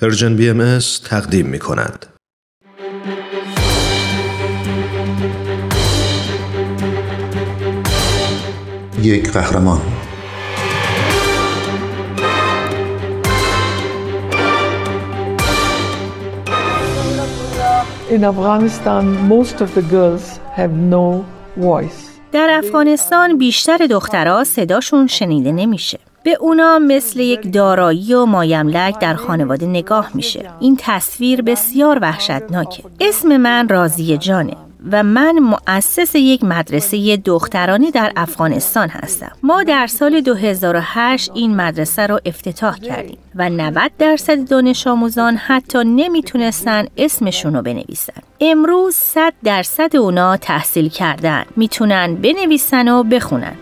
پرژن بی ام تقدیم می کند. یک قهرمان In Afghanistan, most of the girls have no voice. در افغانستان بیشتر دخترها صداشون شنیده نمیشه. به اونا مثل یک دارایی و مایملک در خانواده نگاه میشه. این تصویر بسیار وحشتناکه. اسم من رازی جانه. و من مؤسس یک مدرسه دخترانه در افغانستان هستم. ما در سال 2008 این مدرسه رو افتتاح کردیم و 90 درصد دانش آموزان حتی نمی‌تونستن اسمشون رو بنویسن. امروز 100 درصد اونا تحصیل کردن. می‌تونن بنویسن و بخونن.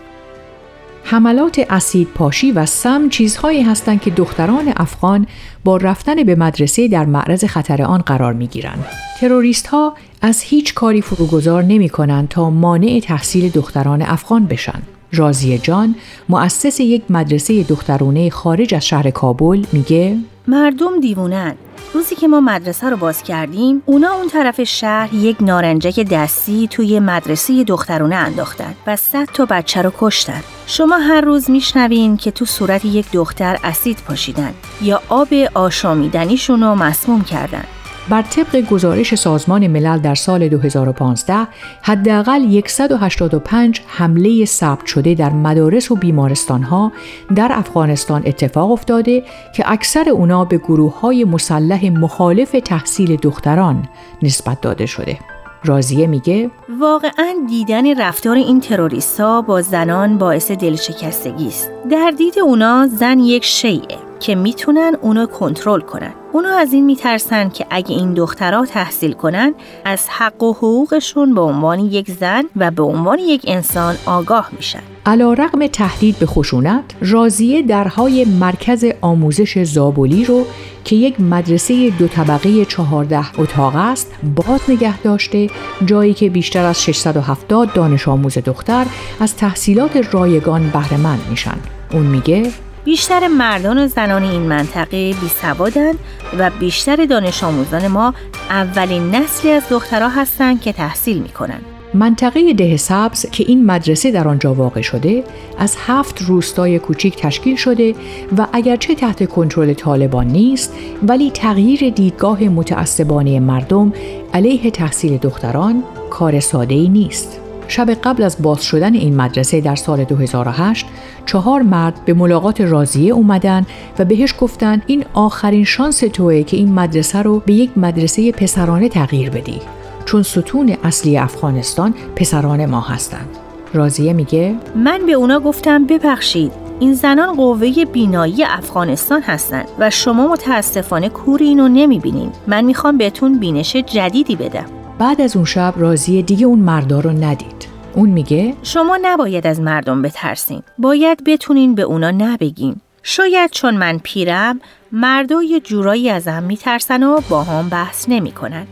حملات اسید پاشی و سم چیزهایی هستند که دختران افغان با رفتن به مدرسه در معرض خطر آن قرار می گیرند. تروریست ها از هیچ کاری فروگذار نمی کنند تا مانع تحصیل دختران افغان بشن. رازی جان مؤسس یک مدرسه دخترانه خارج از شهر کابل میگه مردم دیوونن روزی که ما مدرسه رو باز کردیم اونا اون طرف شهر یک نارنجک دستی توی مدرسه دخترونه انداختن و صد تا بچه رو کشتن. شما هر روز میشنوین که تو صورت یک دختر اسید پاشیدن یا آب آشامیدنیشون رو مسموم کردن. بر طبق گزارش سازمان ملل در سال 2015 حداقل 185 حمله ثبت شده در مدارس و بیمارستانها در افغانستان اتفاق افتاده که اکثر اونا به گروه های مسلح مخالف تحصیل دختران نسبت داده شده. رازیه میگه واقعا دیدن رفتار این تروریستا با زنان باعث دلشکستگی است. در دید اونا زن یک شیعه که می‌تونن اونو کنترل کنن. اونو از این میترسن که اگه این دخترها تحصیل کنن از حق و حقوقشون به عنوان یک زن و به عنوان یک انسان آگاه میشن. علا رقم تهدید به خشونت، رازیه درهای مرکز آموزش زابولی رو که یک مدرسه دو طبقه چهارده اتاق است باز نگه داشته جایی که بیشتر از 670 دانش آموز دختر از تحصیلات رایگان بهرهمند میشن. اون میگه بیشتر مردان و زنان این منطقه بی سوادن و بیشتر دانش آموزان ما اولین نسلی از دخترها هستند که تحصیل می‌کنن. منطقه ده سبز که این مدرسه در آنجا واقع شده از هفت روستای کوچیک تشکیل شده و اگرچه تحت کنترل طالبان نیست ولی تغییر دیدگاه متعصبانه مردم علیه تحصیل دختران کار ساده ای نیست. شب قبل از باز شدن این مدرسه در سال 2008 چهار مرد به ملاقات راضیه اومدن و بهش گفتن این آخرین شانس توه که این مدرسه رو به یک مدرسه پسرانه تغییر بدی چون ستون اصلی افغانستان پسران ما هستند. راضیه میگه من به اونا گفتم ببخشید این زنان قوه بینایی افغانستان هستند و شما متاسفانه کوری اینو نمی‌بینین. من می‌خوام بهتون بینش جدیدی بدم. بعد از اون شب راضیه دیگه اون مردا رو ندید. اون میگه شما نباید از مردم بترسین. باید بتونین به اونا نبگین. شاید چون من پیرم مردا یه جورایی ازم میترسن و با هم بحث نمی‌کنن.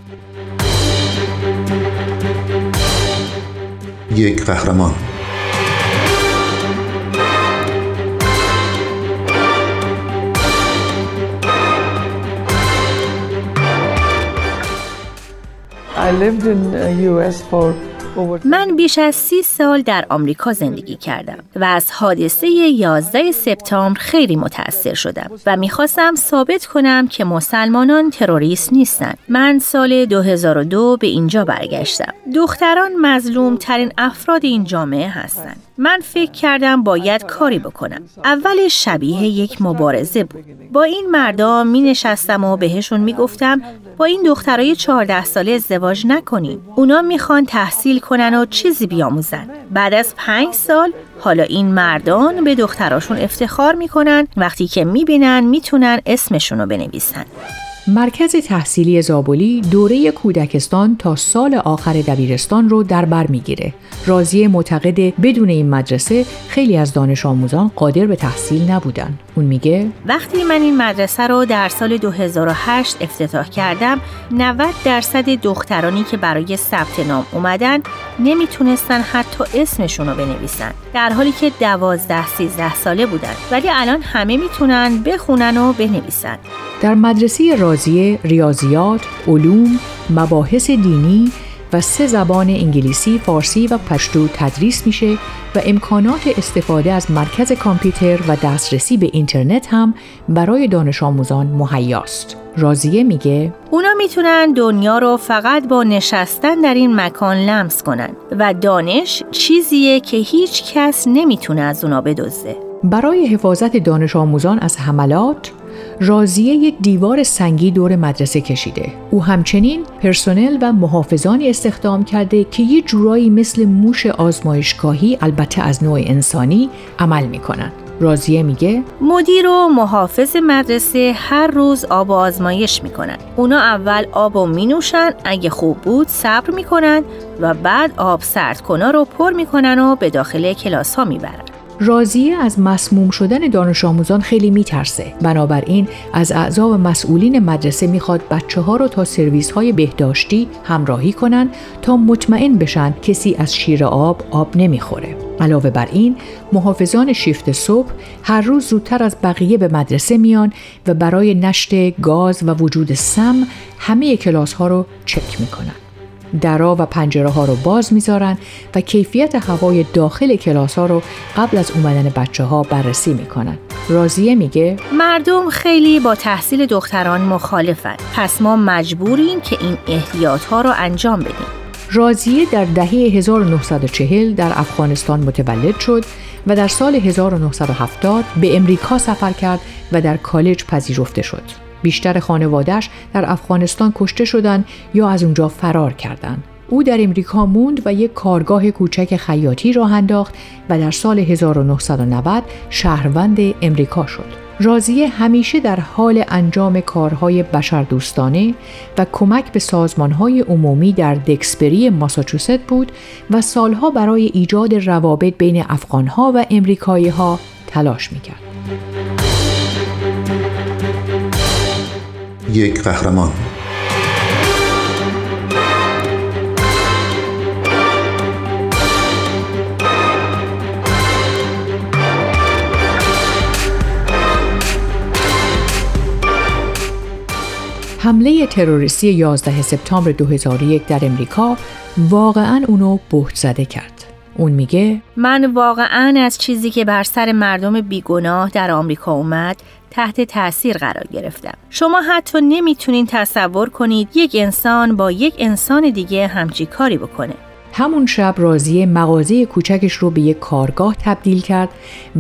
یک قهرمان من بیش از سی سال در آمریکا زندگی کردم و از حادثه 11 سپتامبر خیلی متأثر شدم و می‌خواستم ثابت کنم که مسلمانان تروریست نیستند. من سال 2002 به اینجا برگشتم. دختران مظلوم ترین افراد این جامعه هستند. من فکر کردم باید کاری بکنم. اول شبیه یک مبارزه بود. با این مردم می نشستم و بهشون می گفتم با این دخترای 14 ساله ازدواج نکنین. اونا می‌خوان تحصیل کنن و چیزی بیاموزن. بعد از پنج سال حالا این مردان به دختراشون افتخار می‌کنن وقتی که می‌بینن می‌تونن اسمشون رو بنویسن. مرکز تحصیلی زابلی دوره کودکستان تا سال آخر دبیرستان رو در بر می‌گیره. راضی معتقد بدون این مدرسه خیلی از دانش آموزان قادر به تحصیل نبودن. اون میگه وقتی من این مدرسه رو در سال 2008 افتتاح کردم 90 درصد دخترانی که برای ثبت نام اومدن نمی‌تونستن حتی اسمشون رو بنویسن در حالی که 12 13 ساله بودن ولی الان همه می‌تونن بخونن و بنویسن در مدرسه رازیه ریاضیات، علوم، مباحث دینی و سه زبان انگلیسی، فارسی و پشتو تدریس میشه و امکانات استفاده از مرکز کامپیوتر و دسترسی به اینترنت هم برای دانش آموزان مهیاست. رازیه میگه اونا می‌تونن دنیا رو فقط با نشستن در این مکان لمس کنن و دانش چیزیه که هیچ کس نمی‌تونه از اونا بدزده. برای حفاظت دانش آموزان از حملات رازیه یک دیوار سنگی دور مدرسه کشیده. او همچنین پرسنل و محافظانی استخدام کرده که یه جورایی مثل موش آزمایشگاهی البته از نوع انسانی عمل می‌کنن. رازیه میگه مدیر و محافظ مدرسه هر روز آب و آزمایش می‌کنن اونا اول آب و مینوشن اگه خوب بود صبر می‌کنن و بعد آب سرد کنا رو پر می‌کنن و به داخل کلاس ها می‌برن رازیه از مسموم شدن دانش آموزان خیلی میترسه. بنابراین از اعضا و مسئولین مدرسه می‌خواد بچه ها رو تا سرویس های بهداشتی همراهی کنن تا مطمئن بشن کسی از شیر آب آب نمی‌خوره. علاوه بر این محافظان شیفت صبح هر روز زودتر از بقیه به مدرسه میان و برای نشت گاز و وجود سم همه کلاس ها رو چک می‌کنن. درا و پنجره ها رو باز می‌ذارن و کیفیت هوای داخل کلاس ها رو قبل از اومدن بچه ها بررسی می‌کنن. رازیه میگه مردم خیلی با تحصیل دختران مخالفن پس ما مجبوریم که این احتیاط ها رو انجام بدیم. رازیه در دهه 1940 در افغانستان متولد شد و در سال 1970 به امریکا سفر کرد و در کالج پذیرفته شد. بیشتر خانوادهش در افغانستان کشته شدند یا از اونجا فرار کردند. او در امریکا موند و یک کارگاه کوچک خیاطی راه انداخت و در سال 1990 شهروند امریکا شد. رازیه همیشه در حال انجام کارهای بشردوستانه و کمک به سازمانهای عمومی در دکسبری ماساچوست بود و سالها برای ایجاد روابط بین افغانها و امریکایی ها تلاش می‌کرد. یک قهرمان حمله تروریستی 11 سپتامبر 2001 در امریکا واقعا اونو بهت زده کرد. اون میگه من واقعا از چیزی که بر سر مردم بیگناه در آمریکا اومد تحت تاثیر قرار گرفتم. شما حتی نمی‌تونین تصور کنید یک انسان با یک انسان دیگه همچی کاری بکنه. همون شب رازیه مغازه کوچکش رو به یک کارگاه تبدیل کرد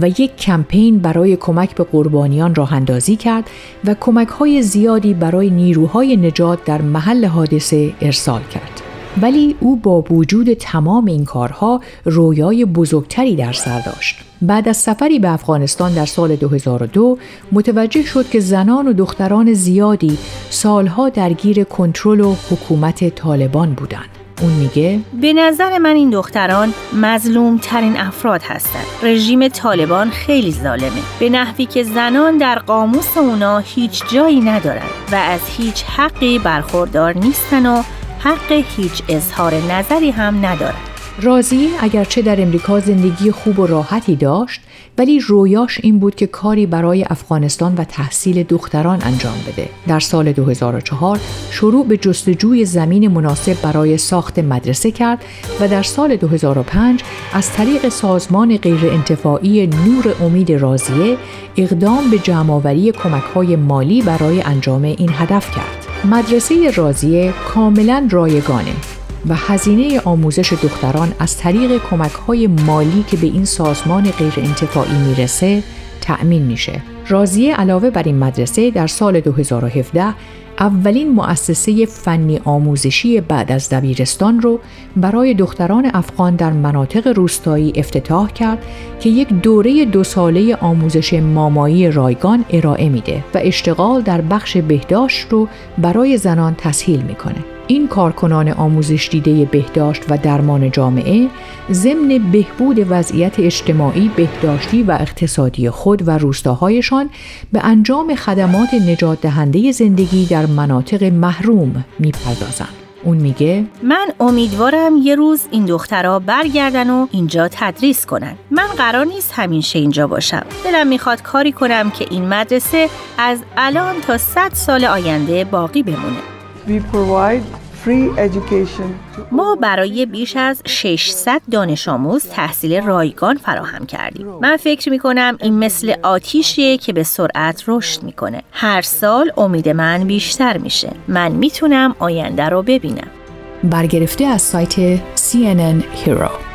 و یک کمپین برای کمک به قربانیان راه اندازی کرد و کمک های زیادی برای نیروهای نجات در محل حادثه ارسال کرد. ولی او با وجود تمام این کارها رویای بزرگتری در سر داشت. بعد از سفری به افغانستان در سال 2002 متوجه شد که زنان و دختران زیادی سالها درگیر کنترل و حکومت طالبان بودند. اون میگه به نظر من این دختران مظلوم ترین افراد هستند. رژیم طالبان خیلی ظالمه. به نحوی که زنان در قاموس اونا هیچ جایی ندارن و از هیچ حقی برخوردار نیستن و حق هیچ اظهار نظری هم ندارد. رازی اگرچه در امریکا زندگی خوب و راحتی داشت ولی رویاش این بود که کاری برای افغانستان و تحصیل دختران انجام بده. در سال 2004 شروع به جستجوی زمین مناسب برای ساخت مدرسه کرد و در سال 2005 از طریق سازمان غیرانتفاعی نور امید رازیه اقدام به جمعآوری کمک‌های مالی برای انجام این هدف کرد. مدرسه رازیه کاملا رایگانه و هزینه آموزش دختران از طریق کمک های مالی که به این سازمان غیر انتفاعی می‌رسه تأمین میشه. رازیه علاوه بر این مدرسه در سال 2017 اولین مؤسسه فنی آموزشی بعد از دبیرستان رو برای دختران افغان در مناطق روستایی افتتاح کرد که یک دوره دو ساله آموزش مامایی رایگان ارائه میده و اشتغال در بخش بهداشت رو برای زنان تسهیل می‌کنه. این کارکنان آموزش دیده بهداشت و درمان جامعه ضمن بهبود وضعیت اجتماعی بهداشتی و اقتصادی خود و روستاهایشان به انجام خدمات نجات دهنده زندگی در مناطق محروم می‌پردازند. اون میگه من امیدوارم یه روز این دخترها برگردن و اینجا تدریس کنن. من قرار نیست همیشه اینجا باشم. دلم می‌خواد کاری کنم که این مدرسه از الان تا 100 سال آینده باقی بمونه. We provide free education ما برای بیش از 600 دانش آموز تحصیل رایگان فراهم کردیم. من فکر می کنم این مثل آتیشیه که به سرعت رشد می‌کنه. هر سال امید من بیشتر میشه. من می‌تونم آینده رو ببینم. برگرفته از سایت CNN Hero